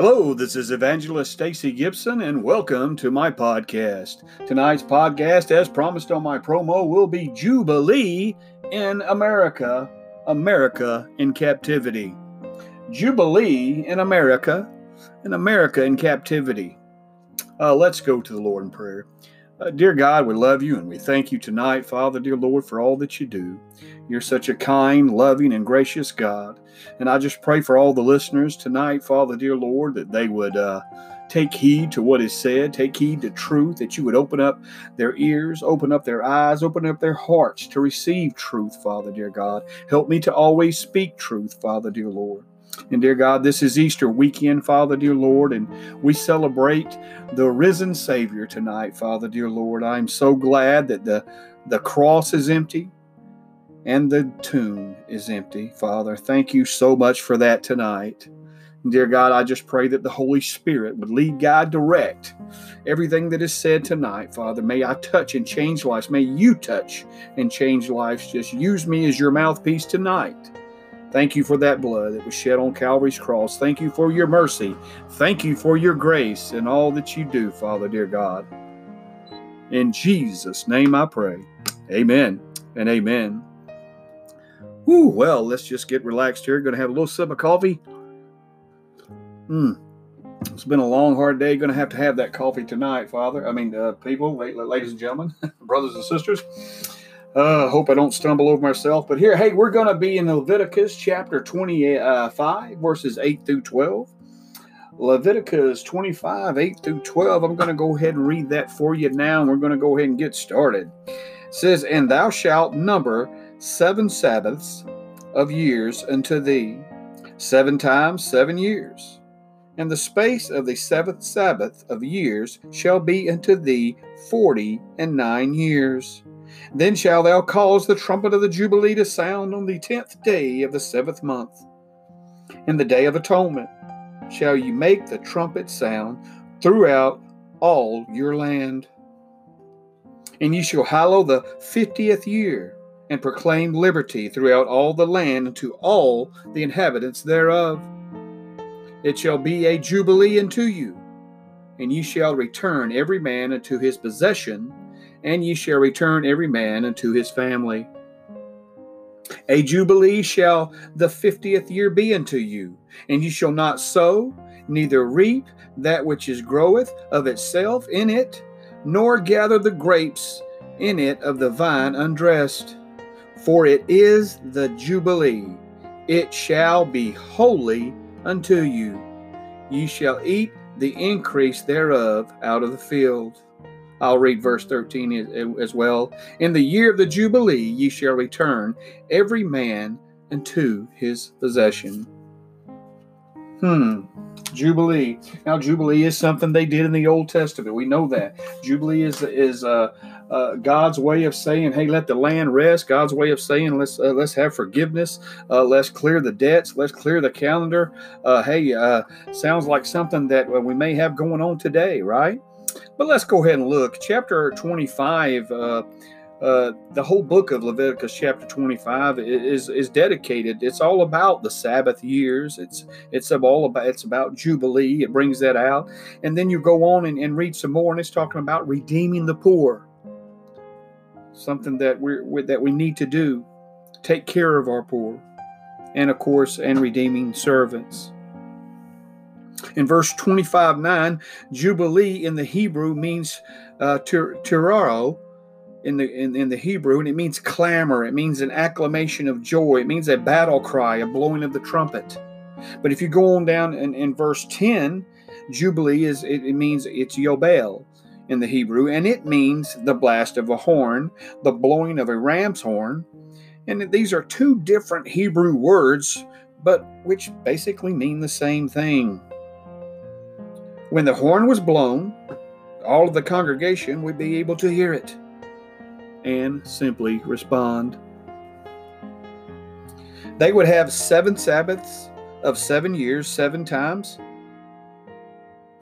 Hello, this is Evangelist Stacey Gibson, and welcome to my podcast. Tonight's podcast, as promised on my promo, will be Jubilee in America, America in Captivity. Jubilee in America, and America in Captivity. Uh, let's go to the Lord in prayer. Uh, dear God, we love you and we thank you tonight, Father, dear Lord, for all that you do. You're such a kind, loving, and gracious God. And I just pray for all the listeners tonight, Father, dear Lord, that they would uh, take heed to what is said, take heed to truth, that you would open up their ears, open up their eyes, open up their hearts to receive truth, Father, dear God. Help me to always speak truth, Father, dear Lord. And dear God, this is Easter weekend, Father, dear Lord, and we celebrate the risen Savior tonight, Father, dear Lord. I'm so glad that the, the cross is empty and the tomb is empty, Father. Thank you so much for that tonight. Dear God, I just pray that the Holy Spirit would lead, guide, direct everything that is said tonight, Father. May I touch and change lives. May you touch and change lives. Just use me as your mouthpiece tonight. Thank you for that blood that was shed on Calvary's cross. Thank you for your mercy. Thank you for your grace and all that you do, Father, dear God. In Jesus' name I pray. Amen and amen. Whew, well, let's just get relaxed here. Going to have a little sip of coffee. Hmm. It's been a long, hard day. Going to have to have that coffee tonight, Father. I mean, uh, people, ladies and gentlemen, brothers and sisters. Uh, hope I don't stumble over myself. But here, hey, we're going to be in Leviticus chapter 25, verses 8 through 12. Leviticus 25, 8 through 12. I'm going to go ahead and read that for you now, and we're going to go ahead and get started. It says, And thou shalt number seven Sabbaths of years unto thee, seven times seven years. And the space of the seventh Sabbath of years shall be unto thee forty and nine years. Then shalt thou cause the trumpet of the Jubilee to sound on the tenth day of the seventh month. In the day of atonement shall ye make the trumpet sound throughout all your land. And ye shall hallow the fiftieth year, and proclaim liberty throughout all the land unto all the inhabitants thereof. It shall be a jubilee unto you, and ye shall return every man unto his possession and ye shall return every man unto his family. A jubilee shall the fiftieth year be unto you, and ye shall not sow, neither reap that which is groweth of itself in it, nor gather the grapes in it of the vine undressed. For it is the jubilee, it shall be holy unto you. Ye shall eat the increase thereof out of the field. I'll read verse 13 as well. In the year of the Jubilee ye shall return, every man unto his possession. Hmm. Jubilee. Now, Jubilee is something they did in the Old Testament. We know that. Jubilee is is uh, uh, God's way of saying, "Hey, let the land rest." God's way of saying, "Let's uh, let's have forgiveness. Uh, let's clear the debts. Let's clear the calendar." Uh, hey, uh, sounds like something that we may have going on today, right? But let's go ahead and look. Chapter 25, uh, uh, the whole book of Leviticus, chapter 25, is is dedicated. It's all about the Sabbath years. It's it's all about it's about Jubilee. It brings that out, and then you go on and, and read some more, and it's talking about redeeming the poor. Something that we that we need to do, take care of our poor, and of course, and redeeming servants. In verse 25 9, Jubilee in the Hebrew means uh, tiraro in the in, in the Hebrew, and it means clamor. It means an acclamation of joy. It means a battle cry, a blowing of the trumpet. But if you go on down in, in verse 10, Jubilee is it, it means it's Yobel in the Hebrew, and it means the blast of a horn, the blowing of a ram's horn. And these are two different Hebrew words, but which basically mean the same thing. When the horn was blown, all of the congregation would be able to hear it and simply respond. They would have seven Sabbaths of seven years, seven times,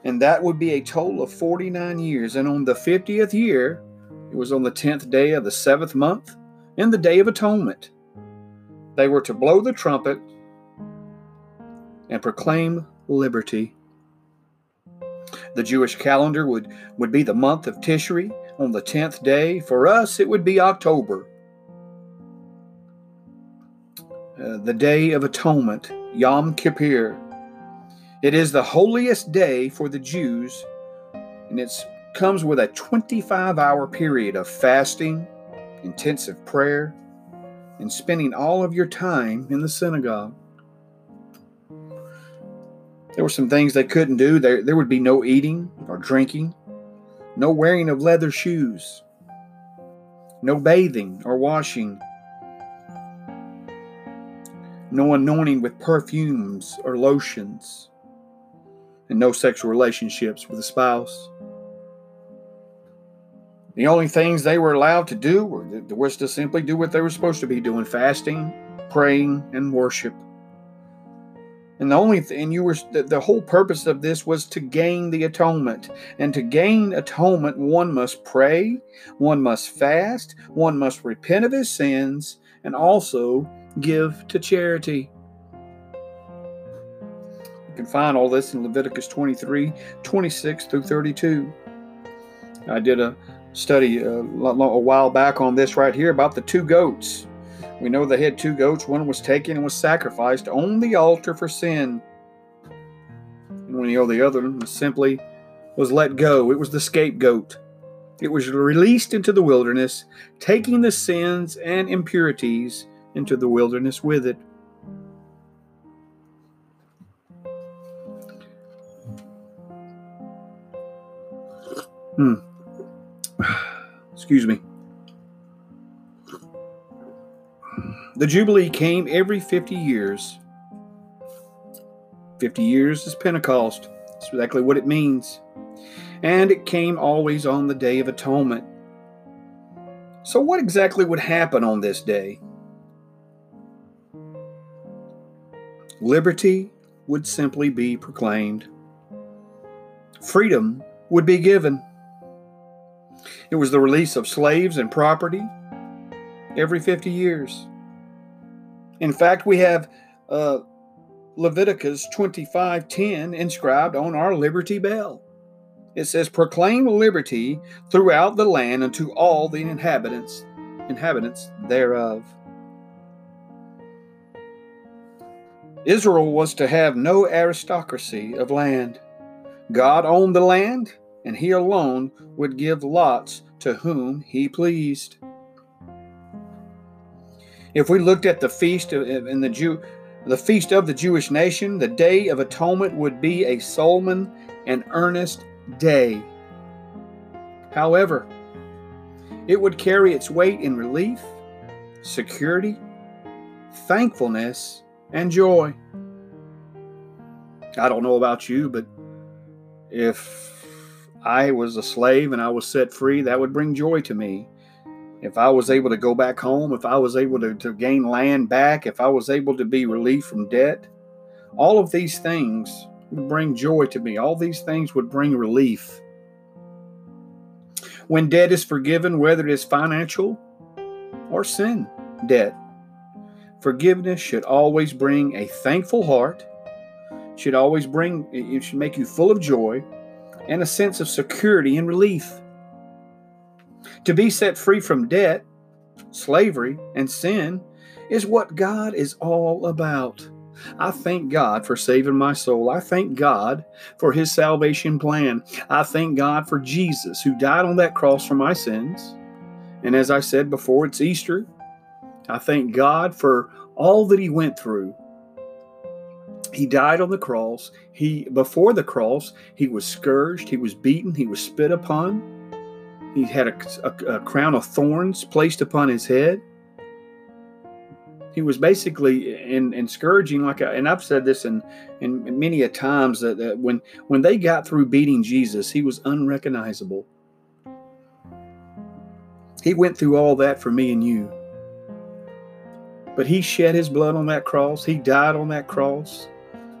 and that would be a total of 49 years. And on the 50th year, it was on the 10th day of the seventh month, in the Day of Atonement, they were to blow the trumpet and proclaim liberty The Jewish calendar would, would be the month of Tishri on the 10th day. For us, it would be October. Uh, the Day of Atonement, Yom Kippur. It is the holiest day for the Jews, and it comes with a 25 hour period of fasting, intensive prayer, and spending all of your time in the synagogue. There were some things they couldn't do. There, there would be no eating or drinking, no wearing of leather shoes, no bathing or washing, no anointing with perfumes or lotions, and no sexual relationships with a spouse. The only things they were allowed to do were, was to simply do what they were supposed to be doing fasting, praying, and worship. And the only thing you were the, the whole purpose of this was to gain the atonement. And to gain atonement, one must pray, one must fast, one must repent of his sins, and also give to charity. You can find all this in Leviticus 23, 26 through 32. I did a study a, uh, a while back on this right here about the two goats. We know they had two goats. One was taken and was sacrificed on the altar for sin. And we know the other one simply was let go. It was the scapegoat. It was released into the wilderness, taking the sins and impurities into the wilderness with it. Hmm. Excuse me. The Jubilee came every 50 years. 50 years is Pentecost. That's exactly what it means. And it came always on the Day of Atonement. So, what exactly would happen on this day? Liberty would simply be proclaimed, freedom would be given. It was the release of slaves and property every 50 years. In fact, we have uh, Leviticus 25:10 inscribed on our liberty bell. It says, "Proclaim liberty throughout the land unto all the inhabitants, inhabitants thereof." Israel was to have no aristocracy of land. God owned the land, and He alone would give lots to whom He pleased. If we looked at the feast of, in the Jew, the feast of the Jewish nation, the Day of Atonement would be a solemn and earnest day. However, it would carry its weight in relief, security, thankfulness, and joy. I don't know about you, but if I was a slave and I was set free, that would bring joy to me if I was able to go back home, if I was able to, to gain land back, if I was able to be relieved from debt, all of these things would bring joy to me. All these things would bring relief. When debt is forgiven, whether it is financial or sin debt, forgiveness should always bring a thankful heart, should always bring, it should make you full of joy and a sense of security and relief. To be set free from debt, slavery, and sin is what God is all about. I thank God for saving my soul. I thank God for his salvation plan. I thank God for Jesus who died on that cross for my sins. And as I said before, it's Easter. I thank God for all that he went through. He died on the cross. He before the cross, he was scourged, he was beaten, he was spit upon. He had a, a, a crown of thorns placed upon his head. He was basically in, in scourging, like, a, and I've said this in, in many a times that, that when when they got through beating Jesus, he was unrecognizable. He went through all that for me and you. But he shed his blood on that cross. He died on that cross.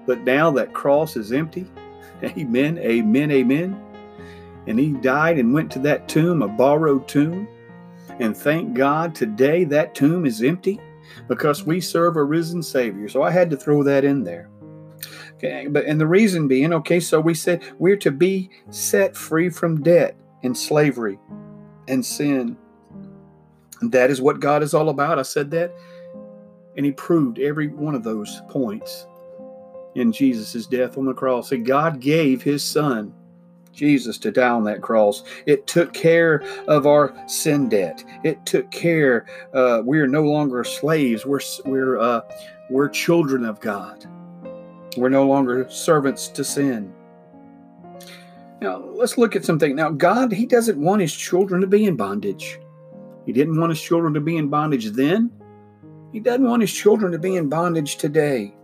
But now that cross is empty. Amen, amen, amen and he died and went to that tomb, a borrowed tomb. And thank God today that tomb is empty because we serve a risen Savior. So I had to throw that in there. Okay, but and the reason being, okay, so we said we're to be set free from debt and slavery and sin. And that is what God is all about. I said that, and He proved every one of those points in Jesus' death on the cross. And God gave His Son, Jesus, to die on that cross. It took care of our sin debt. It took care. Uh, we are no longer slaves. We're we're uh, we're children of God. We're no longer servants to sin. Now, let's look at something. Now, God, He doesn't want His children to be in bondage. He didn't want His children to be in bondage then. He doesn't want His children to be in bondage today.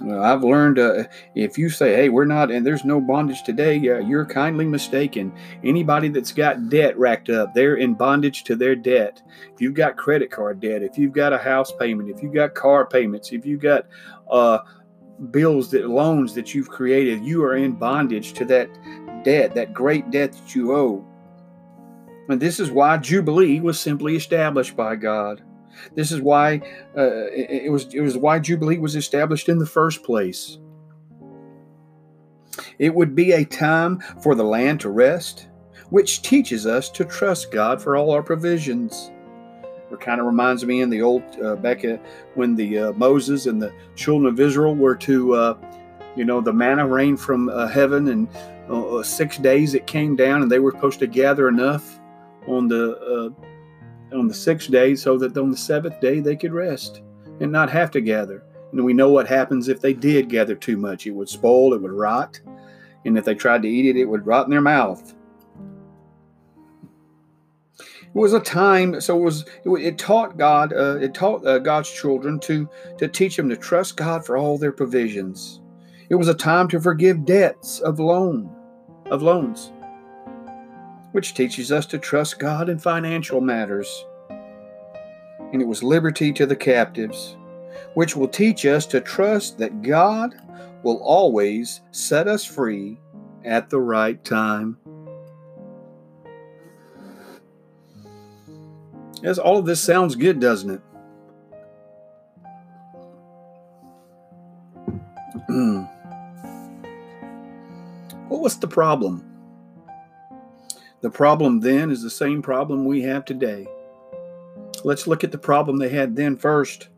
Well, I've learned uh, if you say, hey, we're not, and there's no bondage today, uh, you're kindly mistaken. Anybody that's got debt racked up, they're in bondage to their debt. If you've got credit card debt, if you've got a house payment, if you've got car payments, if you've got uh, bills that loans that you've created, you are in bondage to that debt, that great debt that you owe. And this is why Jubilee was simply established by God. This is why uh, it, it was it was why Jubilee was established in the first place. It would be a time for the land to rest, which teaches us to trust God for all our provisions. It kind of reminds me in the old uh, back when the uh, Moses and the children of Israel were to, uh, you know, the manna rained from uh, heaven, and uh, uh, six days it came down, and they were supposed to gather enough on the on the sixth day so that on the seventh day they could rest and not have to gather. And we know what happens if they did gather too much. It would spoil, it would rot, and if they tried to eat it, it would rot in their mouth. It was a time, so it was. It, taught God, uh, it taught uh, God's children to to teach them to trust God for all their provisions. It was a time to forgive debts of loan, of loans, which teaches us to trust God in financial matters. And it was liberty to the captives, which will teach us to trust that God will always set us free at the right time. Yes, all of this sounds good, doesn't it? what was the problem? The problem then is the same problem we have today. Let's look at the problem they had then first.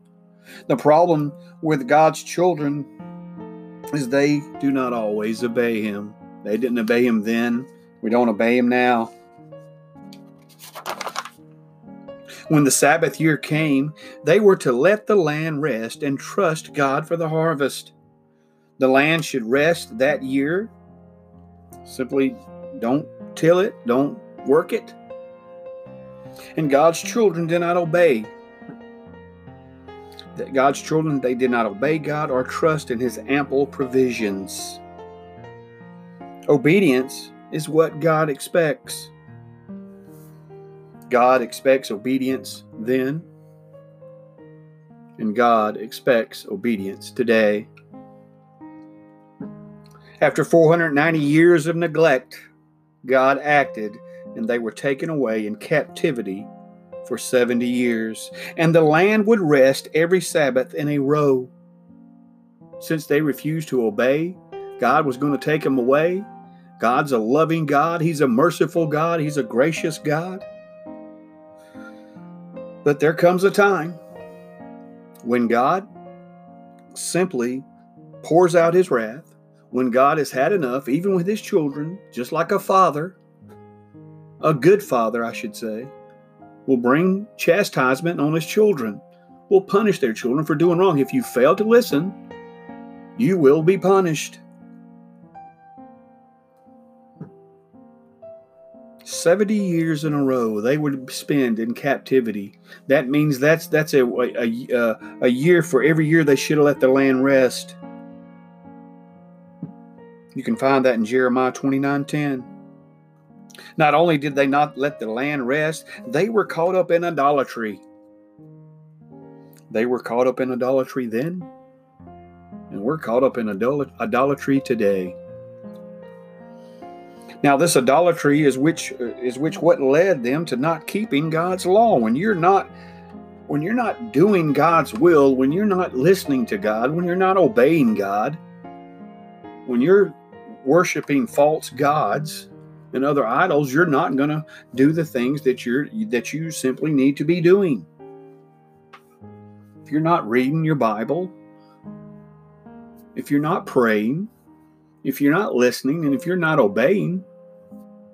The problem with God's children is they do not always obey Him. They didn't obey Him then. We don't obey Him now. When the Sabbath year came, they were to let the land rest and trust God for the harvest. The land should rest that year. Simply don't till it, don't work it. And God's children did not obey. That God's children, they did not obey God or trust in His ample provisions. Obedience is what God expects. God expects obedience then, and God expects obedience today. After 490 years of neglect, God acted, and they were taken away in captivity for 70 years. And the land would rest every Sabbath in a row. Since they refused to obey, God was going to take them away. God's a loving God, He's a merciful God, He's a gracious God. But there comes a time when God simply pours out his wrath, when God has had enough, even with his children, just like a father, a good father, I should say, will bring chastisement on his children, will punish their children for doing wrong. If you fail to listen, you will be punished. 70 years in a row they would spend in captivity. That means that's that's a, a, a, a year for every year they should have let the land rest. You can find that in Jeremiah 29:10. Not only did they not let the land rest, they were caught up in idolatry. They were caught up in idolatry then, and we're caught up in idolatry today. Now, this idolatry is which is which what led them to not keeping God's law. When you're not when you're not doing God's will, when you're not listening to God, when you're not obeying God, when you're worshiping false gods and other idols, you're not going to do the things that you're that you simply need to be doing. If you're not reading your Bible, if you're not praying, if you're not listening, and if you're not obeying,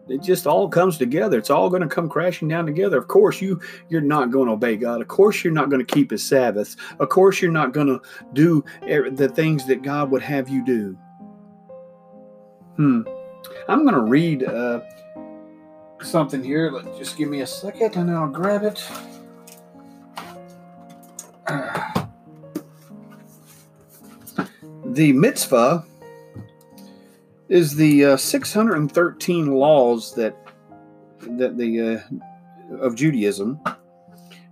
it just all comes together. It's all going to come crashing down together. Of course, you you're not going to obey God. Of course, you're not going to keep His Sabbaths. Of course, you're not going to do er, the things that God would have you do. Hmm. I'm going to read uh, something here. Just give me a second, and I'll grab it. The mitzvah is the uh, 613 laws that that the uh, of Judaism,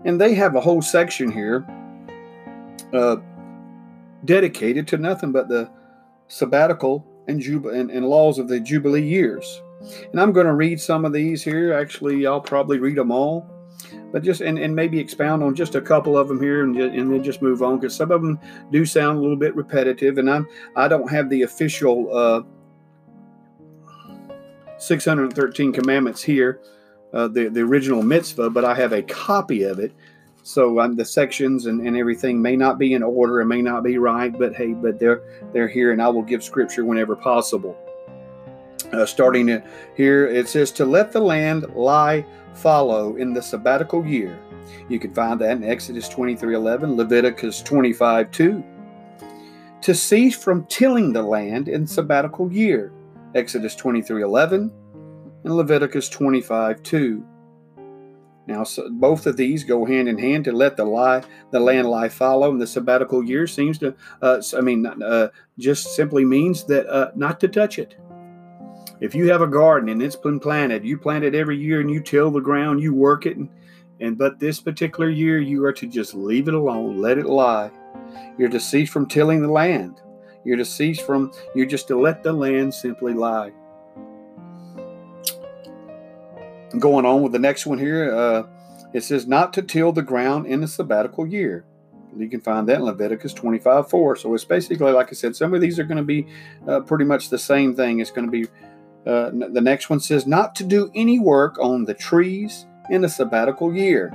and they have a whole section here uh, dedicated to nothing but the sabbatical and, jub- and, and laws of the Jubilee years. And I'm going to read some of these here. Actually, I'll probably read them all, but just and, and maybe expound on just a couple of them here, and, and then just move on because some of them do sound a little bit repetitive, and I'm I don't have the official uh, 613 commandments here, uh, the, the original mitzvah, but I have a copy of it. So um, the sections and, and everything may not be in order and may not be right, but hey, but they're they're here, and I will give scripture whenever possible. Uh, starting it here, it says to let the land lie fallow in the sabbatical year. You can find that in Exodus 23:11, Leviticus 25:2. To cease from tilling the land in sabbatical year. Exodus 23:11 and Leviticus 25:2. Now, so both of these go hand in hand to let the lie, the land lie fallow. And the sabbatical year seems to, uh, I mean, uh, just simply means that uh, not to touch it. If you have a garden and it's been planted, you plant it every year and you till the ground, you work it, and, and but this particular year you are to just leave it alone, let it lie. You're to cease from tilling the land. You're to cease from, you're just to let the land simply lie. Going on with the next one here, uh, it says not to till the ground in the sabbatical year. You can find that in Leviticus 25 4. So it's basically, like I said, some of these are going to be uh, pretty much the same thing. It's going to be, uh, the next one says not to do any work on the trees in the sabbatical year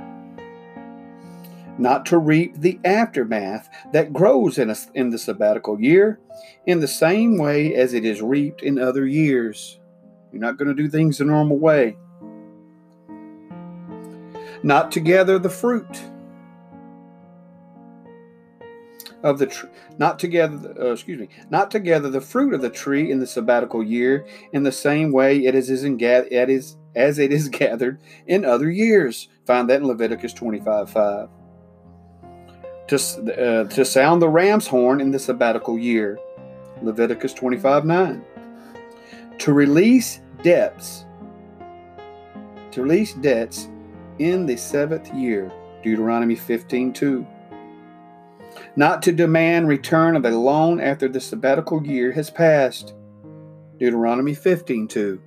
not to reap the aftermath that grows in, a, in the sabbatical year in the same way as it is reaped in other years. You're not going to do things the normal way. Not to gather the fruit of the tree, not together, uh, excuse me, not to gather the fruit of the tree in the sabbatical year in the same way it is, in, it is as it is gathered in other years. Find that in Leviticus 25 5 to, uh, to sound the ram's horn in the sabbatical year. Leviticus 25 9. To release debts, to release debts in the seventh year. Deuteronomy 15 2. Not to demand return of a loan after the sabbatical year has passed. Deuteronomy 15 2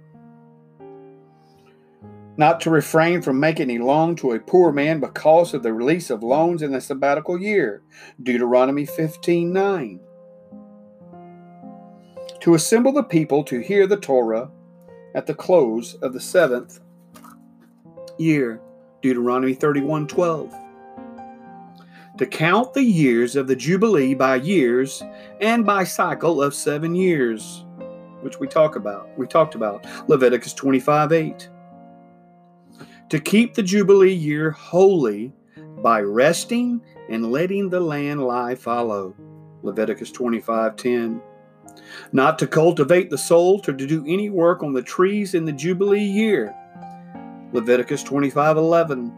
not to refrain from making a loan to a poor man because of the release of loans in the sabbatical year. Deuteronomy 15 9. To assemble the people to hear the Torah at the close of the seventh year. Deuteronomy 31 12. To count the years of the Jubilee by years and by cycle of seven years, which we talk about. We talked about Leviticus 25 8 to keep the Jubilee year holy by resting and letting the land lie fallow. Leviticus 25:10. Not to cultivate the soul or to do any work on the trees in the Jubilee year. Leviticus 25:11.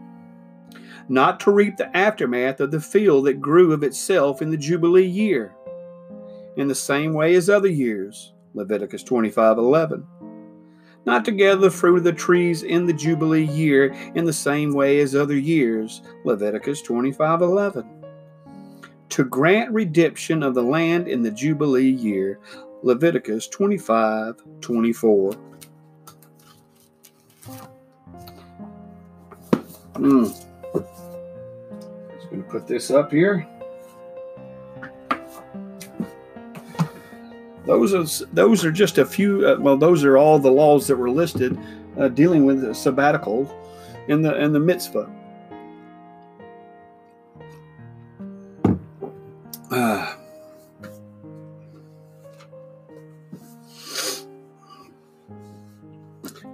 Not to reap the aftermath of the field that grew of itself in the Jubilee year. In the same way as other years. Leviticus 25:11 not to gather the fruit of the trees in the Jubilee year in the same way as other years. Leviticus 25:11. To grant redemption of the land in the Jubilee year. Leviticus 25:24. Hmm. Just going to put this up here. those are those are just a few. Uh, well, those are all the laws that were listed uh, dealing with the sabbatical and the and the mitzvah. Uh,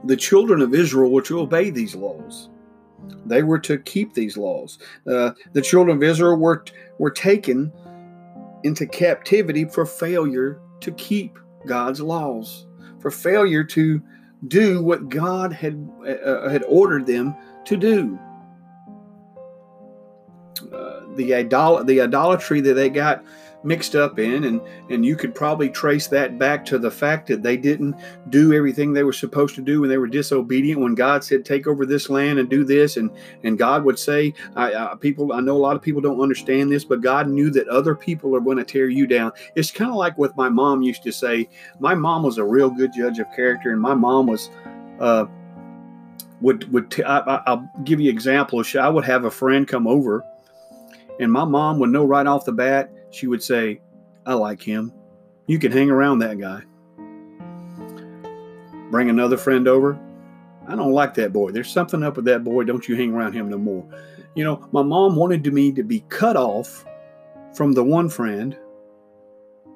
the children of Israel were to obey these laws. They were to keep these laws. Uh, the children of Israel were were taken into captivity for failure to keep God's laws, for failure to do what God had uh, had ordered them to do. Uh, the idol- the idolatry that they got mixed up in and and you could probably trace that back to the fact that they didn't do everything they were supposed to do when they were disobedient. When god said take over this land and do this and and god would say I, people i know a lot of people don't understand this but god knew that other people are going to tear you down. It's kind of like what my mom used to say my mom was a real good judge of character and my mom was uh would would i'll give you an example i would have a friend come over and my mom would know right off the bat she would say, I like him. You can hang around that guy. Bring another friend over. I don't like that boy. There's something up with that boy. Don't you hang around him no more. You know, my mom wanted me to be cut off from the one friend,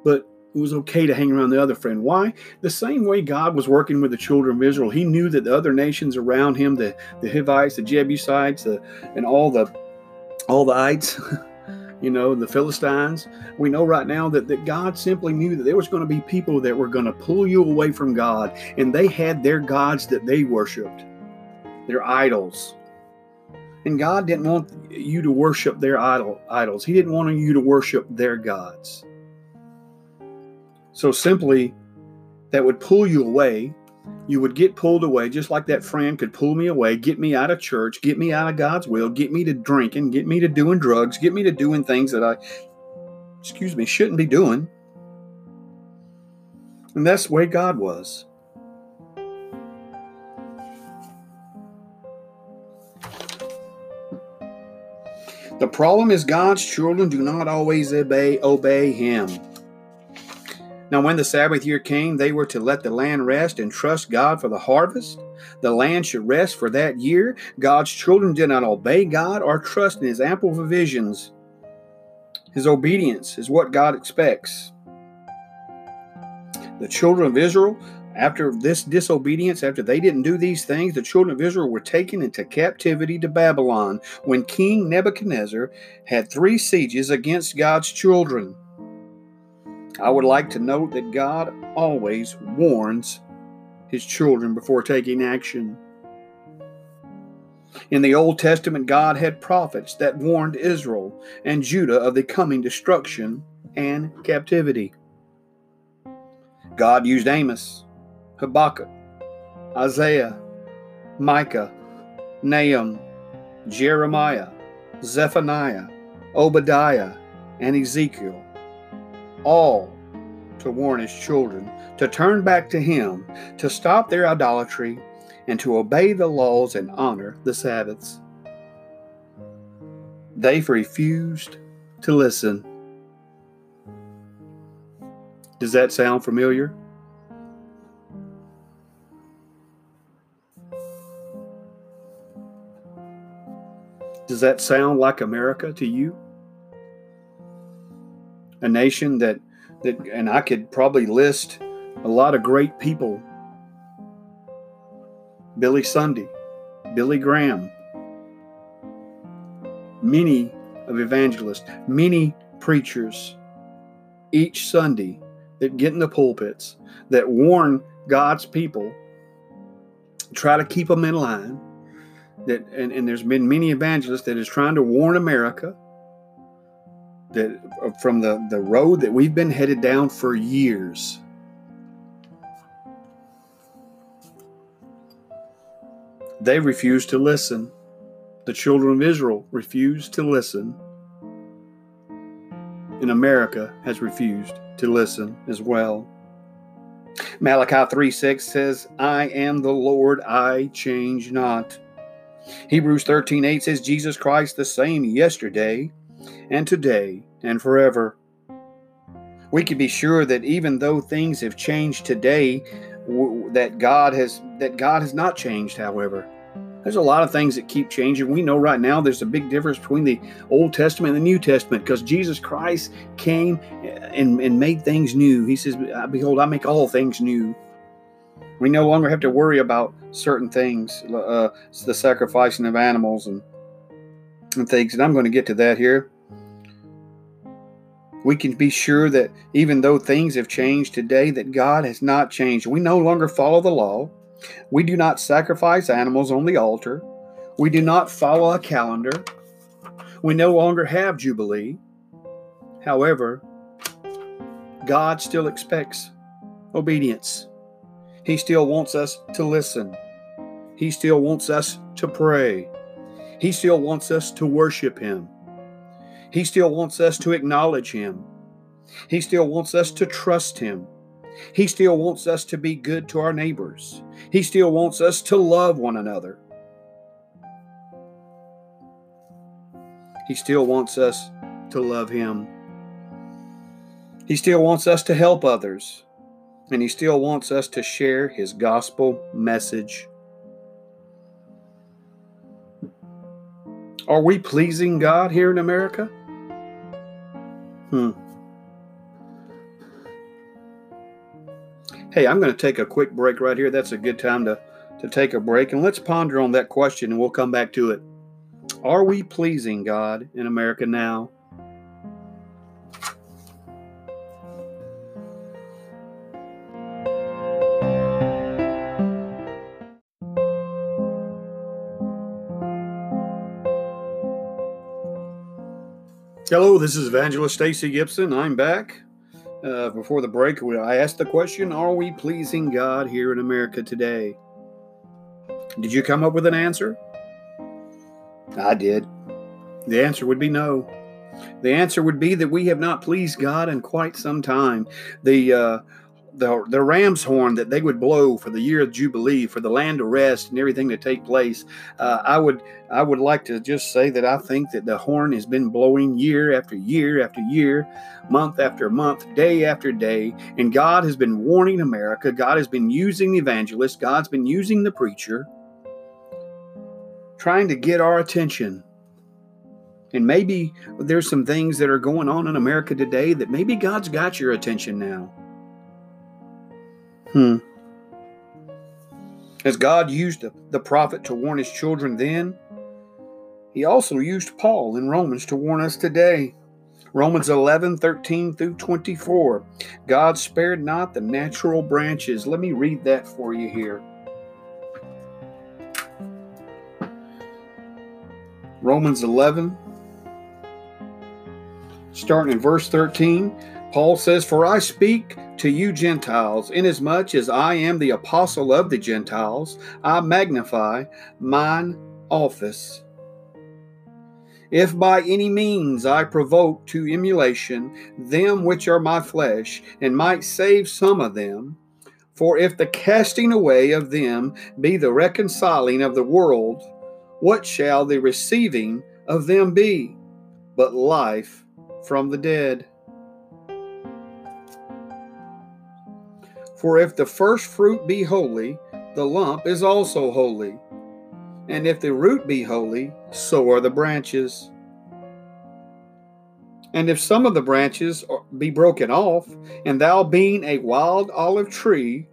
but it was okay to hang around the other friend. Why? The same way God was working with the children of Israel. He knew that the other nations around him, the, the Hivites, the Jebusites, the, and all the all the ites, you know, the Philistines. We know right now that, that God simply knew that there was going to be people that were going to pull you away from God, and they had their gods that they worshiped, their idols. And God didn't want you to worship their idol, idols. He didn't want you to worship their gods. So simply, that would pull you away you would get pulled away just like that friend could pull me away, get me out of church, get me out of God's will, get me to drinking, get me to doing drugs, get me to doing things that I, excuse me, shouldn't be doing. And that's the way God was. The problem is God's children do not always obey obey him. Now, when the Sabbath year came, they were to let the land rest and trust God for the harvest. The land should rest for that year. God's children did not obey God or trust in His ample provisions. His obedience is what God expects. The children of Israel, after this disobedience, after they didn't do these things, the children of Israel were taken into captivity to Babylon when King Nebuchadnezzar had three sieges against God's children. I would like to note that God always warns his children before taking action. In the Old Testament, God had prophets that warned Israel and Judah of the coming destruction and captivity. God used Amos, Habakkuk, Isaiah, Micah, Nahum, Jeremiah, Zephaniah, Obadiah, and Ezekiel all to warn his children to turn back to him, to stop their idolatry, and to obey the laws and honor the Sabbaths. They refused to listen. Does that sound familiar? Does that sound like America to you? A nation that that and I could probably list a lot of great people. Billy Sunday, Billy Graham, many of evangelists, many preachers each Sunday that get in the pulpits that warn God's people, try to keep them in line. That and, and there's been many evangelists that is trying to warn America that uh, from the, the road that we've been headed down for years. They refused to listen. The children of Israel refused to listen. And America has refused to listen as well. Malachi 3 6 says, I am the Lord, I change not. Hebrews 13 8 says, Jesus Christ the same yesterday, and today and forever. We can be sure that even though things have changed today, that God has that God has not changed. However, there's a lot of things that keep changing. We know right now there's a big difference between the Old Testament and the New Testament because Jesus Christ came and, and made things new. He says, "Behold, I make all things new." We no longer have to worry about certain things, uh, the sacrificing of animals and, and things. And I'm going to get to that here. We can be sure that even though things have changed today, that God has not changed. We no longer follow the law. We do not sacrifice animals on the altar. We do not follow a calendar. We no longer have Jubilee. However, God still expects obedience. He still wants us to listen. He still wants us to pray. He still wants us to worship Him. He still wants us to acknowledge Him. He still wants us to trust Him. He still wants us to be good to our neighbors. He still wants us to love one another. He still wants us to love Him. He still wants us to help others and He still wants us to share His gospel message. Are we pleasing God here in America? Hmm. Hey, I'm going to take a quick break right here. That's a good time to, to take a break. And let's ponder on that question and we'll come back to it. Are we pleasing God in America now? Hello, this is Evangelist Stacey Gibson. I'm back. Uh, before the break, I asked the question Are we pleasing God here in America today? Did you come up with an answer? I did. The answer would be no. The answer would be that we have not pleased God in quite some time. The uh, the, the ram's horn that they would blow for the year of jubilee for the land to rest and everything to take place. Uh, i would i would like to just say that i think that the horn has been blowing year after year after year month after month day after day and god has been warning america. God has been using the evangelist. God's been using the preacher trying to get our attention. And maybe there's some things that are going on in America today that maybe God's got your attention now. Hmm. As God used the prophet to warn his children then, he also used Paul in Romans to warn us today. Romans 11, 13 through 24. God spared not the natural branches. Let me read that for you here. Romans 11, starting in verse 13. Paul says, For I speak to you Gentiles, inasmuch as I am the apostle of the Gentiles, I magnify mine office. If by any means I provoke to emulation them which are my flesh, and might save some of them, for if the casting away of them be the reconciling of the world, what shall the receiving of them be but life from the dead? For if the first fruit be holy, the lump is also holy. And if the root be holy, so are the branches. And if some of the branches be broken off, and thou being a wild olive tree,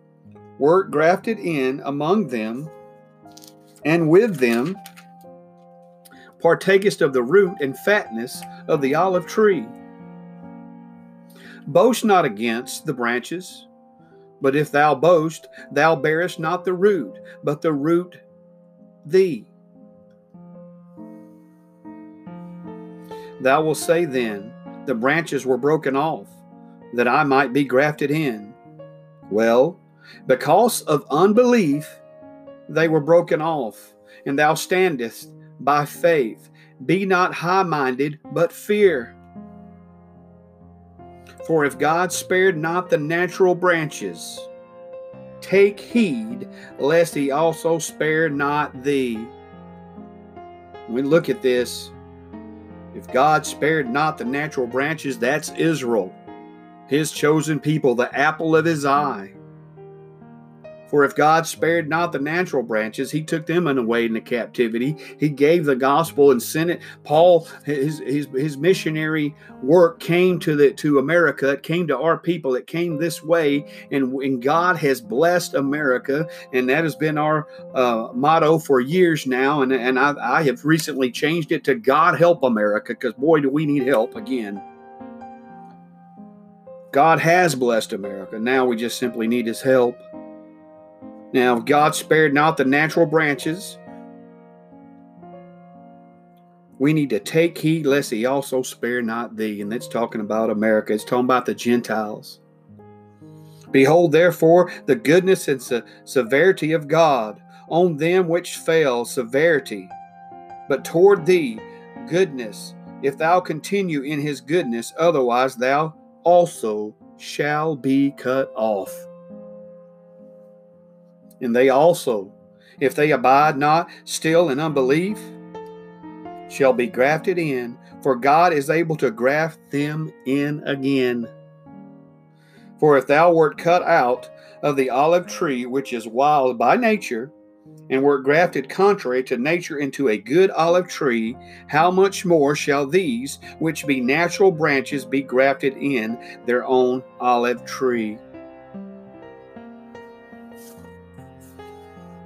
wert grafted in among them, and with them partakest of the root and fatness of the olive tree. Boast not against the branches. But if thou boast, thou bearest not the root, but the root thee. Thou wilt say then, The branches were broken off, that I might be grafted in. Well, because of unbelief, they were broken off, and thou standest by faith. Be not high minded, but fear. For if God spared not the natural branches, take heed lest he also spare not thee. When we look at this, if God spared not the natural branches, that's Israel. his chosen people, the apple of his eye. For if God spared not the natural branches, he took them away into captivity. He gave the gospel and sent it. Paul, his, his, his missionary work came to the to America. It came to our people. It came this way. And, and God has blessed America. And that has been our uh, motto for years now. And, and I, I have recently changed it to God help America, because boy, do we need help again. God has blessed America. Now we just simply need his help. Now, God spared not the natural branches. We need to take heed lest he also spare not thee. And that's talking about America. It's talking about the Gentiles. Behold, therefore, the goodness and se- severity of God on them which fell, severity. But toward thee, goodness, if thou continue in his goodness, otherwise thou also shall be cut off and they also, if they abide not still in unbelief, shall be grafted in, for God is able to graft them in again. For if thou wert cut out of the olive tree, which is wild by nature, and wert grafted contrary to nature into a good olive tree, how much more shall these, which be natural branches, be grafted in their own olive tree?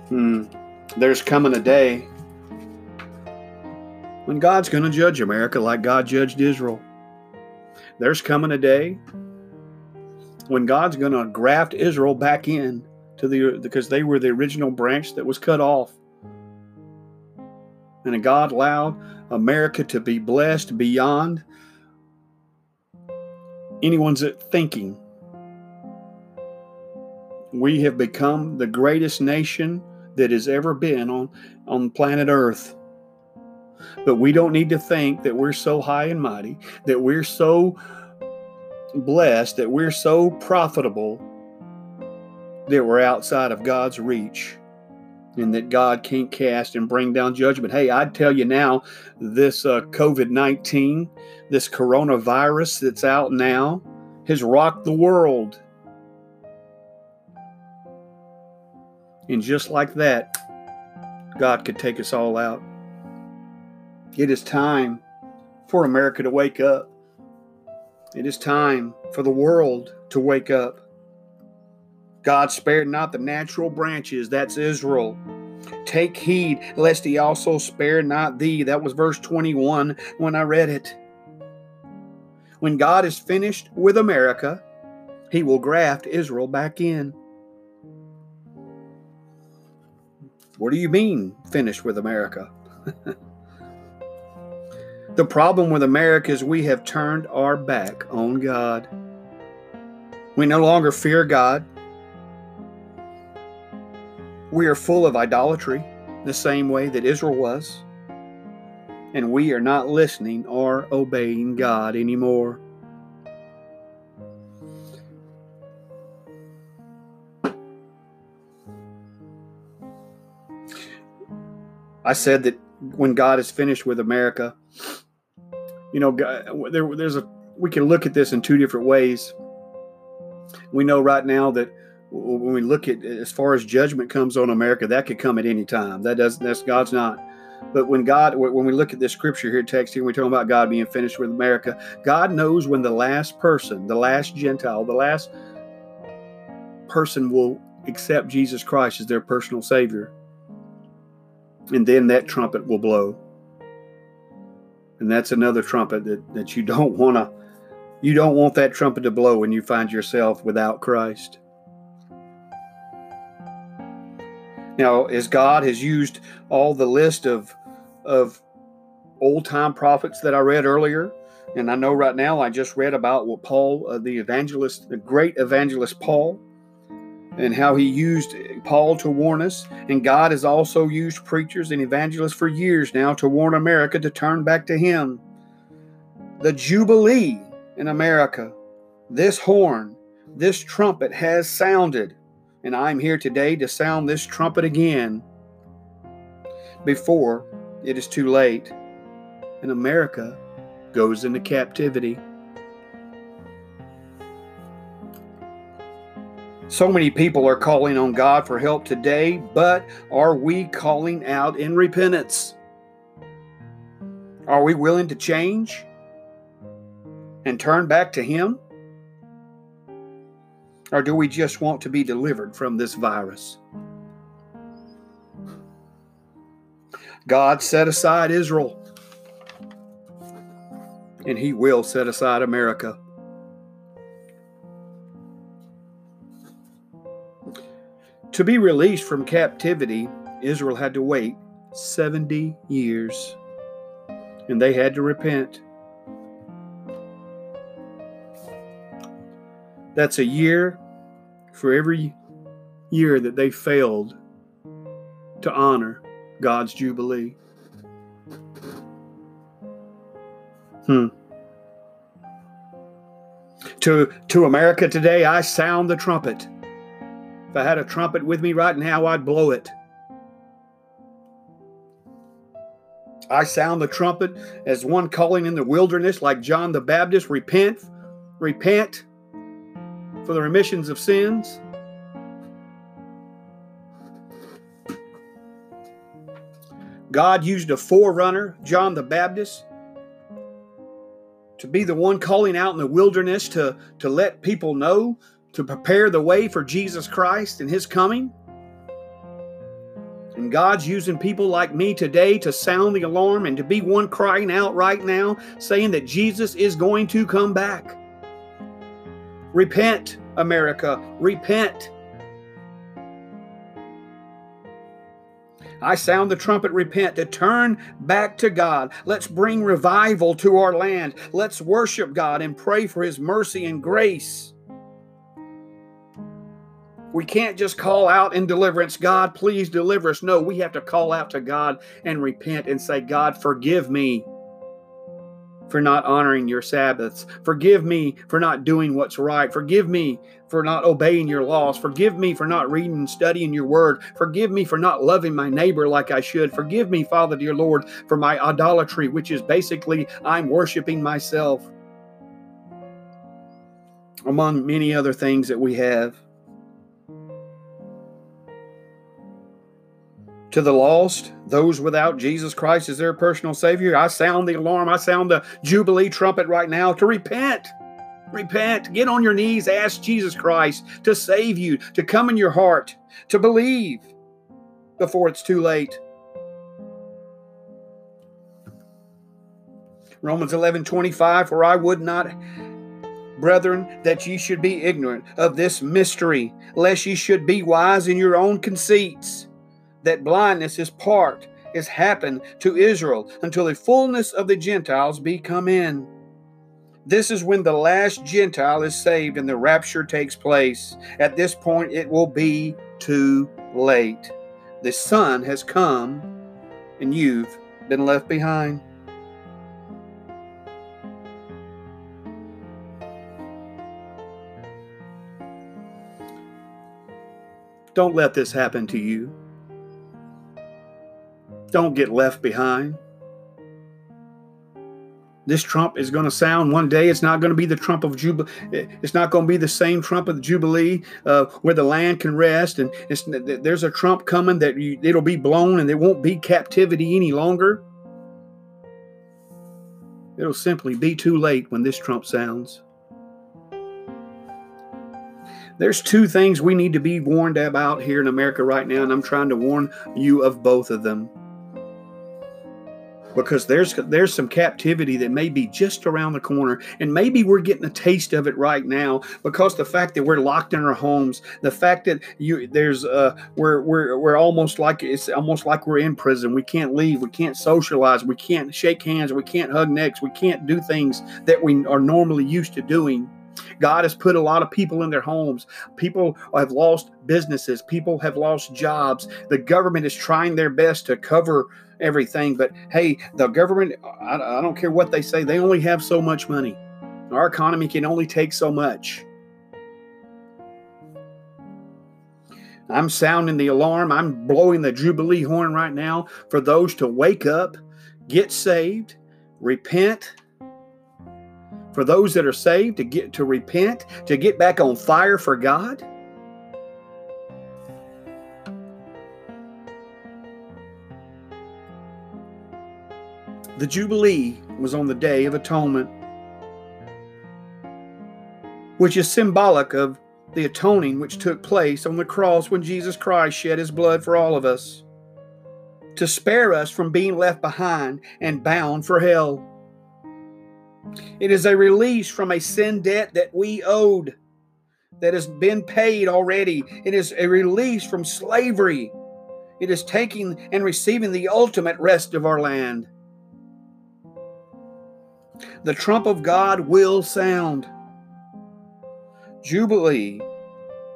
Hmm. There's coming a day when God's going to judge America like God judged Israel. There's coming a day when God's going to graft Israel back in to the because they were the original branch that was cut off. And God allowed America to be blessed beyond anyone's thinking. We have become the greatest nation that has ever been on, on planet Earth. But we don't need to think that we're so high and mighty, that we're so blessed, that we're so profitable that we're outside of God's reach and that God can't cast and bring down judgment. Hey, I'd tell you now, this uh, COVID 19, this coronavirus that's out now, has rocked the world. And just like that, God could take us all out. It is time for America to wake up. It is time for the world to wake up. God spared not the natural branches, that's Israel. Take heed lest he also spare not thee. That was verse 21 when I read it. When God is finished with America, he will graft Israel back in. What do you mean, finished with America? the problem with America is we have turned our back on God. We no longer fear God. We are full of idolatry, the same way that Israel was. And we are not listening or obeying God anymore. I said that when God is finished with America, you know, there, there's a we can look at this in two different ways. We know right now that when we look at as far as judgment comes on America, that could come at any time. That doesn't that's God's not. But when God, when we look at this scripture here, text here, we're talking about God being finished with America. God knows when the last person, the last Gentile, the last person will accept Jesus Christ as their personal Savior and then that trumpet will blow. And that's another trumpet that, that you don't want to you don't want that trumpet to blow when you find yourself without Christ. Now, as God has used all the list of of old time prophets that I read earlier, and I know right now I just read about what Paul, uh, the evangelist, the great evangelist Paul, and how he used Paul to warn us. And God has also used preachers and evangelists for years now to warn America to turn back to Him. The Jubilee in America, this horn, this trumpet has sounded. And I'm here today to sound this trumpet again before it is too late and America goes into captivity. So many people are calling on God for help today, but are we calling out in repentance? Are we willing to change and turn back to Him? Or do we just want to be delivered from this virus? God set aside Israel, and He will set aside America. To be released from captivity, Israel had to wait 70 years, and they had to repent. That's a year for every year that they failed to honor God's Jubilee. Hmm. To, to America today, I sound the trumpet. I had a trumpet with me right now, I'd blow it. I sound the trumpet as one calling in the wilderness, like John the Baptist repent, repent for the remissions of sins. God used a forerunner, John the Baptist, to be the one calling out in the wilderness to, to let people know to prepare the way for Jesus Christ and His coming. And God's using people like me today to sound the alarm and to be one crying out right now, saying that Jesus is going to come back. Repent, America, repent. I sound the trumpet, repent, to turn back to God. Let's bring revival to our land. Let's worship God and pray for His mercy and grace. We can't just call out in deliverance, God, please deliver us. No, we have to call out to God and repent and say, God, forgive me for not honoring your Sabbaths. Forgive me for not doing what's right. Forgive me for not obeying your laws. Forgive me for not reading and studying your word. Forgive me for not loving my neighbor like I should. Forgive me, Father, dear Lord, for my idolatry, which is basically I'm worshiping myself, among many other things that we have. To the lost, those without Jesus Christ as their personal Savior. I sound the alarm, I sound the Jubilee trumpet right now to repent. Repent, get on your knees, ask Jesus Christ to save you, to come in your heart, to believe before it's too late. Romans 11 25, for I would not, brethren, that ye should be ignorant of this mystery, lest ye should be wise in your own conceits that blindness is part, is happened to Israel until the fullness of the Gentiles be come in. This is when the last Gentile is saved and the rapture takes place. At this point, it will be too late. The Son has come, and you've been left behind. Don't let this happen to you. Don't get left behind. This trump is going to sound one day. It's not going to be the trump of Jubilee. It's not going to be the same trump of the Jubilee uh, where the land can rest. And there's a trump coming that you, it'll be blown and there won't be captivity any longer. It'll simply be too late when this trump sounds. There's two things we need to be warned about here in America right now, and I'm trying to warn you of both of them because there's there's some captivity that may be just around the corner. And maybe we're getting a taste of it right now because the fact that we're locked in our homes the fact that you there's uh we're we're we're almost like it's almost like we're in prison. We can't leave. We can't socialize. We can't shake hands. We can't hug necks. We can't do things that we are normally used to doing God has put a lot of people in their homes. People have lost businesses. People have lost jobs. The government is trying their best to cover everything. But hey, the government, I, I don't care what they say, they only have so much money. Our economy can only take so much. I'm sounding the alarm. I'm blowing the Jubilee horn right now for those to wake up, get saved, repent, for those that are saved to get to repent, to get back on fire for God? The Jubilee was on the Day of Atonement, which is symbolic of the atoning which took place on the cross when Jesus Christ shed his blood for all of us to spare us from being left behind and bound for hell. It is a release from a sin debt that we owed, that has been paid already. It is a release from slavery. It is taking and receiving the ultimate rest of our land. The trump of God will sound. Jubilee.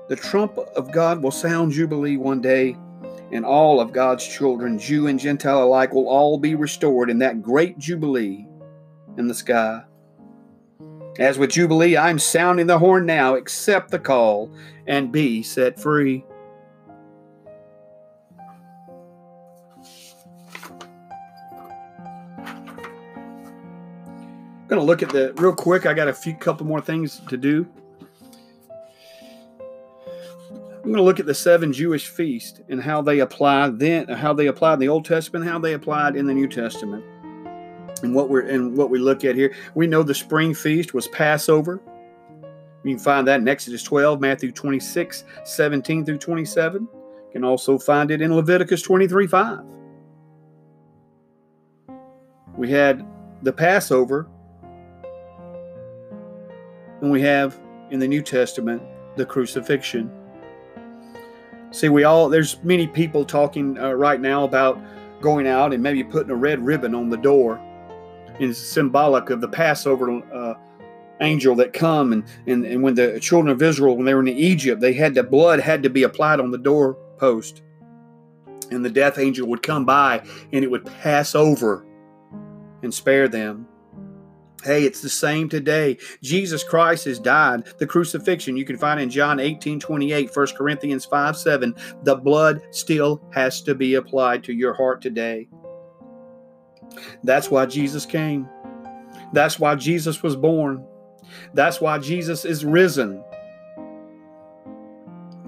The trump of God will sound Jubilee one day, and all of God's children, Jew and Gentile alike, will all be restored in that great Jubilee in the sky. As with Jubilee, I'm sounding the horn now. Accept the call and be set free. I'm going to look at the real quick. I got a few couple more things to do. I'm going to look at the seven Jewish feasts and how they apply then, how they applied in the Old Testament, how they applied in the New Testament. And what we're and what we look at here, we know the spring feast was Passover. You can find that in Exodus 12, Matthew 26, 17 through 27. You can also find it in Leviticus 23, 5. We had the Passover, and we have in the New Testament the crucifixion. See, we all, there's many people talking uh, right now about going out and maybe putting a red ribbon on the door. It's symbolic of the Passover uh, angel that come and, and, and when the children of Israel, when they were in Egypt, they had the blood had to be applied on the doorpost. And the death angel would come by and it would pass over and spare them. Hey, it's the same today. Jesus Christ has died. The crucifixion you can find in John 18 28, 1 Corinthians 5 7. The blood still has to be applied to your heart today. That's why Jesus came. That's why Jesus was born. That's why Jesus is risen.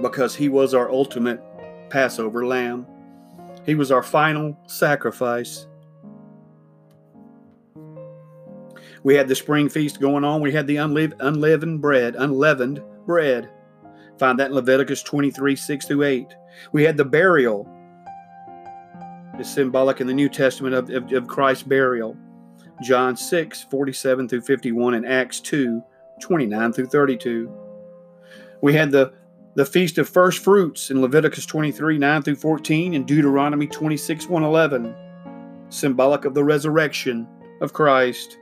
Because he was our ultimate Passover lamb, he was our final sacrifice. We had the spring feast going on. We had the unleavened bread, unleavened bread. Find that in Leviticus 23, 6 through 8. We had the burial. It's symbolic in the New Testament of, of, of Christ's burial. John 6, 47 through 51, and Acts 2, 29 through 32. We had the, the Feast of First Fruits in Leviticus 23, 9 through 14, and Deuteronomy 26, 1 11, symbolic of the resurrection of Christ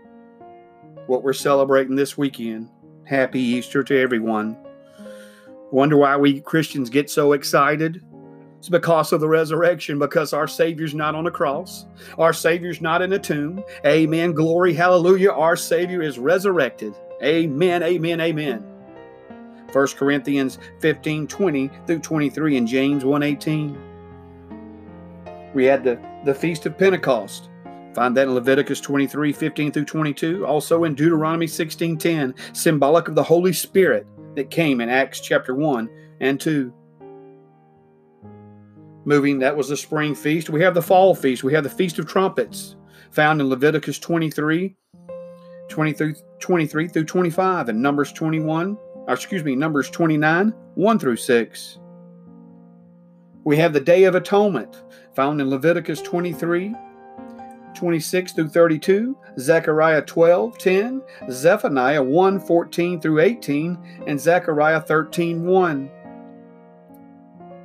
what we're celebrating this weekend. Happy Easter to everyone. Wonder why we Christians get so excited? It's because of the resurrection, because our Savior's not on a cross. Our Savior's not in a tomb. Amen. Glory. Hallelujah. Our Savior is resurrected. Amen. Amen. Amen. 1 Corinthians 15 20 through 23 and James 1 18. We had the, the Feast of Pentecost. Find that in Leviticus 23 15 through 22, also in Deuteronomy 16 10, symbolic of the Holy Spirit that came in Acts chapter 1 and 2. Moving, that was the spring feast. We have the fall feast. We have the Feast of Trumpets, found in Leviticus 23 23, 23 through 25, and Numbers 21, or excuse me, Numbers 29 1 through 6. We have the Day of Atonement, found in Leviticus 23 26 through 32, Zechariah 12, 10, Zephaniah 1, 14 through 18, and Zechariah 13, 1.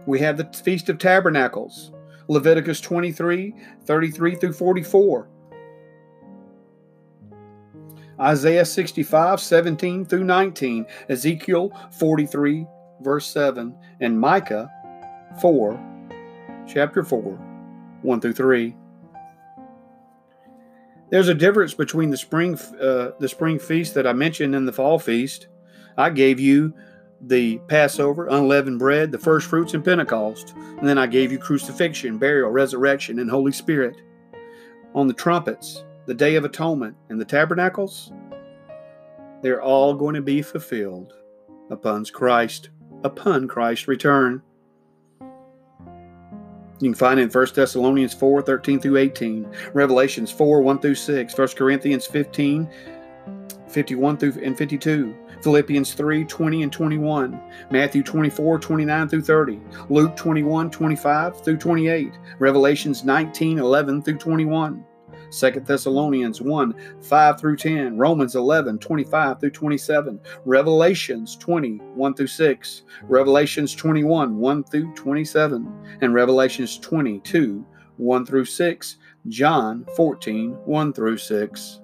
We have the Feast of Tabernacles, Leviticus 23, 33 through 44. Isaiah 65, 17 through 19, Ezekiel 43, verse 7, and Micah 4, chapter 4, 1 through 3. There's a difference between the spring uh, the spring feast that I mentioned and the fall feast. I gave you the Passover, unleavened bread, the first fruits, and Pentecost. And then I gave you crucifixion, burial, resurrection, and Holy Spirit. On the trumpets, the Day of Atonement, and the tabernacles, they're all going to be fulfilled upon Christ, upon Christ's return. You can find it in 1 Thessalonians 4 13 through 18, Revelations 4 1 through 6, 1 Corinthians 15 51 through and 52, Philippians 3 20 and 21, Matthew 24 29 through 30, Luke 21 25 through 28, Revelations 19 11 through 21. 2 Thessalonians 1 5 through 10, Romans 11 25 through 27, Revelations 20 1 through 6, Revelations 21 1 through 27, and Revelations 22 1 through 6, John 14 1 through 6.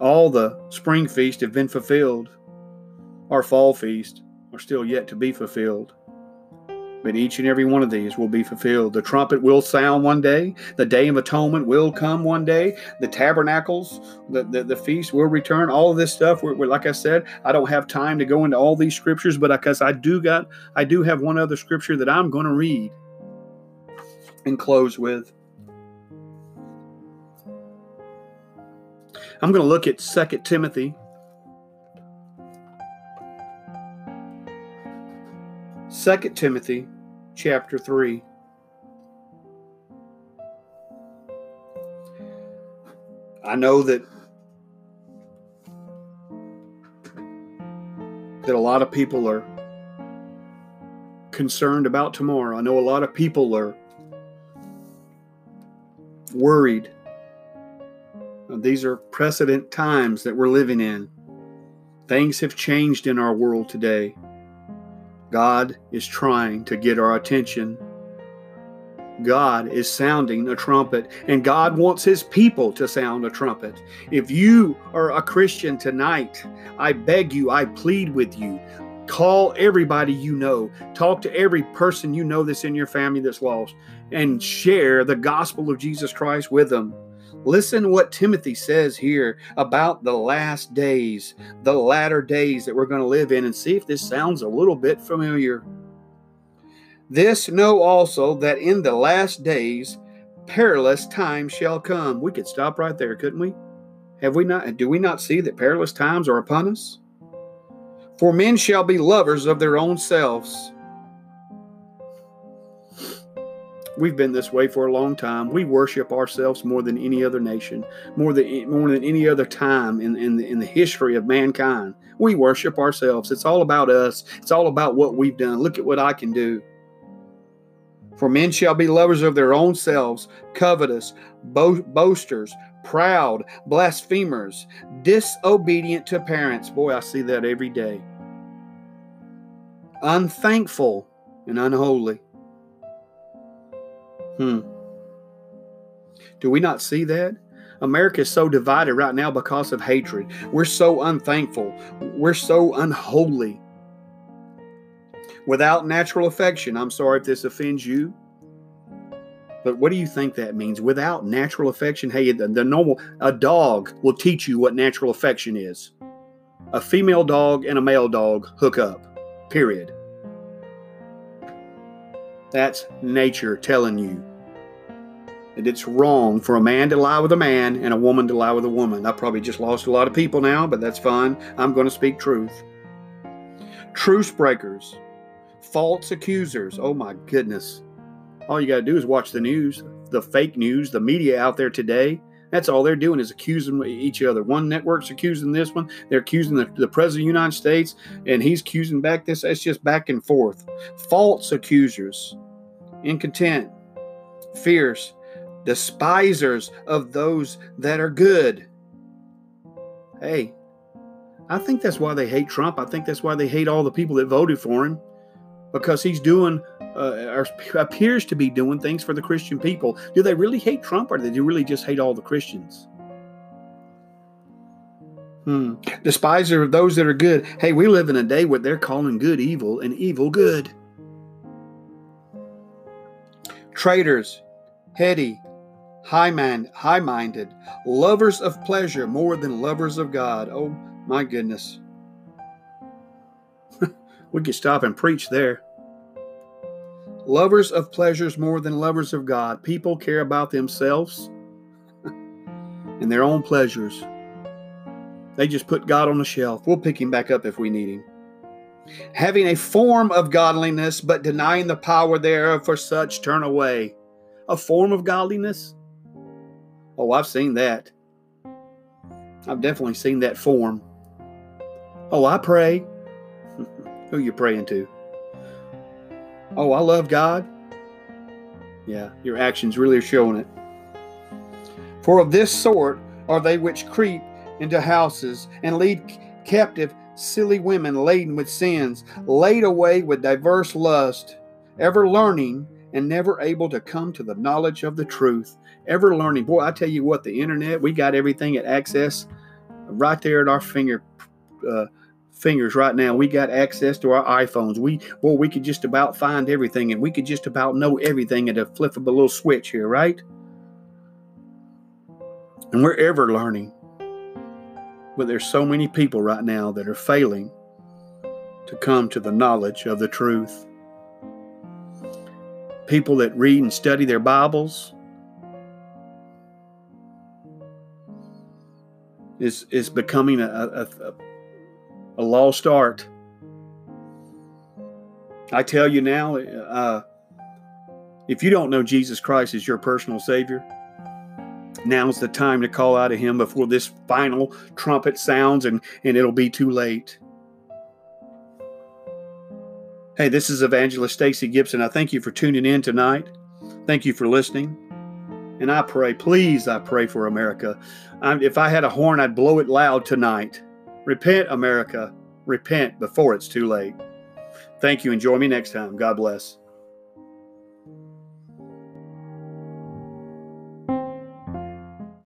All the spring feasts have been fulfilled. Our fall feasts are still yet to be fulfilled. But each and every one of these will be fulfilled. The trumpet will sound one day. The day of atonement will come one day. The tabernacles, the, the, the feast will return. All of this stuff, we're, we're, like I said, I don't have time to go into all these scriptures, but because I do got, I do have one other scripture that I'm going to read and close with. I'm going to look at 2 Timothy 2 Timothy chapter 3. I know that that a lot of people are concerned about tomorrow. I know a lot of people are worried. These are precedent times that we're living in. Things have changed in our world today. God is trying to get our attention. God is sounding a trumpet, and God wants His people to sound a trumpet. If you are a Christian tonight, I beg you, I plead with you, call everybody you know, talk to every person you know that's in your family that's lost, and share the gospel of Jesus Christ with them. Listen what Timothy says here about the last days, the latter days that we're going to live in, and see if this sounds a little bit familiar. This know also that in the last days perilous times shall come. We could stop right there, couldn't we? Have we not do we not see that perilous times are upon us? For men shall be lovers of their own selves We've been this way for a long time. We worship ourselves more than any other nation, more than more than any other time in in the, in the history of mankind. We worship ourselves. It's all about us. It's all about what we've done. Look at what I can do. For men shall be lovers of their own selves, covetous, bo- boasters, proud, blasphemers, disobedient to parents. Boy, I see that every day. Unthankful and unholy Hmm. Do we not see that? America is so divided right now because of hatred. We're so unthankful. We're so unholy. Without natural affection, I'm sorry if this offends you, but what do you think that means? Without natural affection, hey, the, the normal, a dog will teach you what natural affection is. A female dog and a male dog hook up, period. That's nature telling you that it's wrong for a man to lie with a man and a woman to lie with a woman. I probably just lost a lot of people now, but that's fine. I'm going to speak truth. Truce breakers, false accusers. Oh my goodness. All you got to do is watch the news, the fake news, the media out there today. That's all they're doing is accusing each other. One network's accusing this one. They're accusing the, the president of the United States, and he's accusing back this. It's just back and forth. False accusers, incontent, fierce, despisers of those that are good. Hey, I think that's why they hate Trump. I think that's why they hate all the people that voted for him because he's doing uh, or appears to be doing things for the Christian people. Do they really hate Trump or do they really just hate all the Christians? Hmm. Despiser of those that are good. Hey, we live in a day where they're calling good evil and evil good. Traitors, heady, high man, high minded, lovers of pleasure more than lovers of God. Oh my goodness. we could stop and preach there. Lovers of pleasures more than lovers of God. People care about themselves and their own pleasures. They just put God on the shelf. We'll pick him back up if we need him. having a form of godliness, but denying the power thereof, for such turn away. A form of godliness? Oh, I've seen that. I've definitely seen that form. Oh, I pray. Who you praying to? Oh, I love God. Yeah, your actions really are showing it. For of this sort are they which creep into houses and lead captive silly women laden with sins, laid away with diverse lust, ever learning and never able to come to the knowledge of the truth. Ever learning. Boy, I tell you what, the internet, we got everything at access right there at our finger uh, fingers right now. We got access to our iPhones. We boy, we could just about find everything and we could just about know everything at a flip of a little switch here, right? And we're ever learning. But there's so many people right now that are failing to come to the knowledge of the truth. People that read and study their Bibles is is becoming a, a, a, lost art. I tell you now, uh, if you don't know Jesus Christ as your personal Savior, now's the time to call out to Him before this final trumpet sounds and, and it'll be too late. Hey, this is Evangelist Stacey Gibson. I thank you for tuning in tonight. Thank you for listening. And I pray, please, I pray for America. I, if I had a horn, I'd blow it loud tonight. Repent, America. Repent before it's too late. Thank you and join me next time. God bless.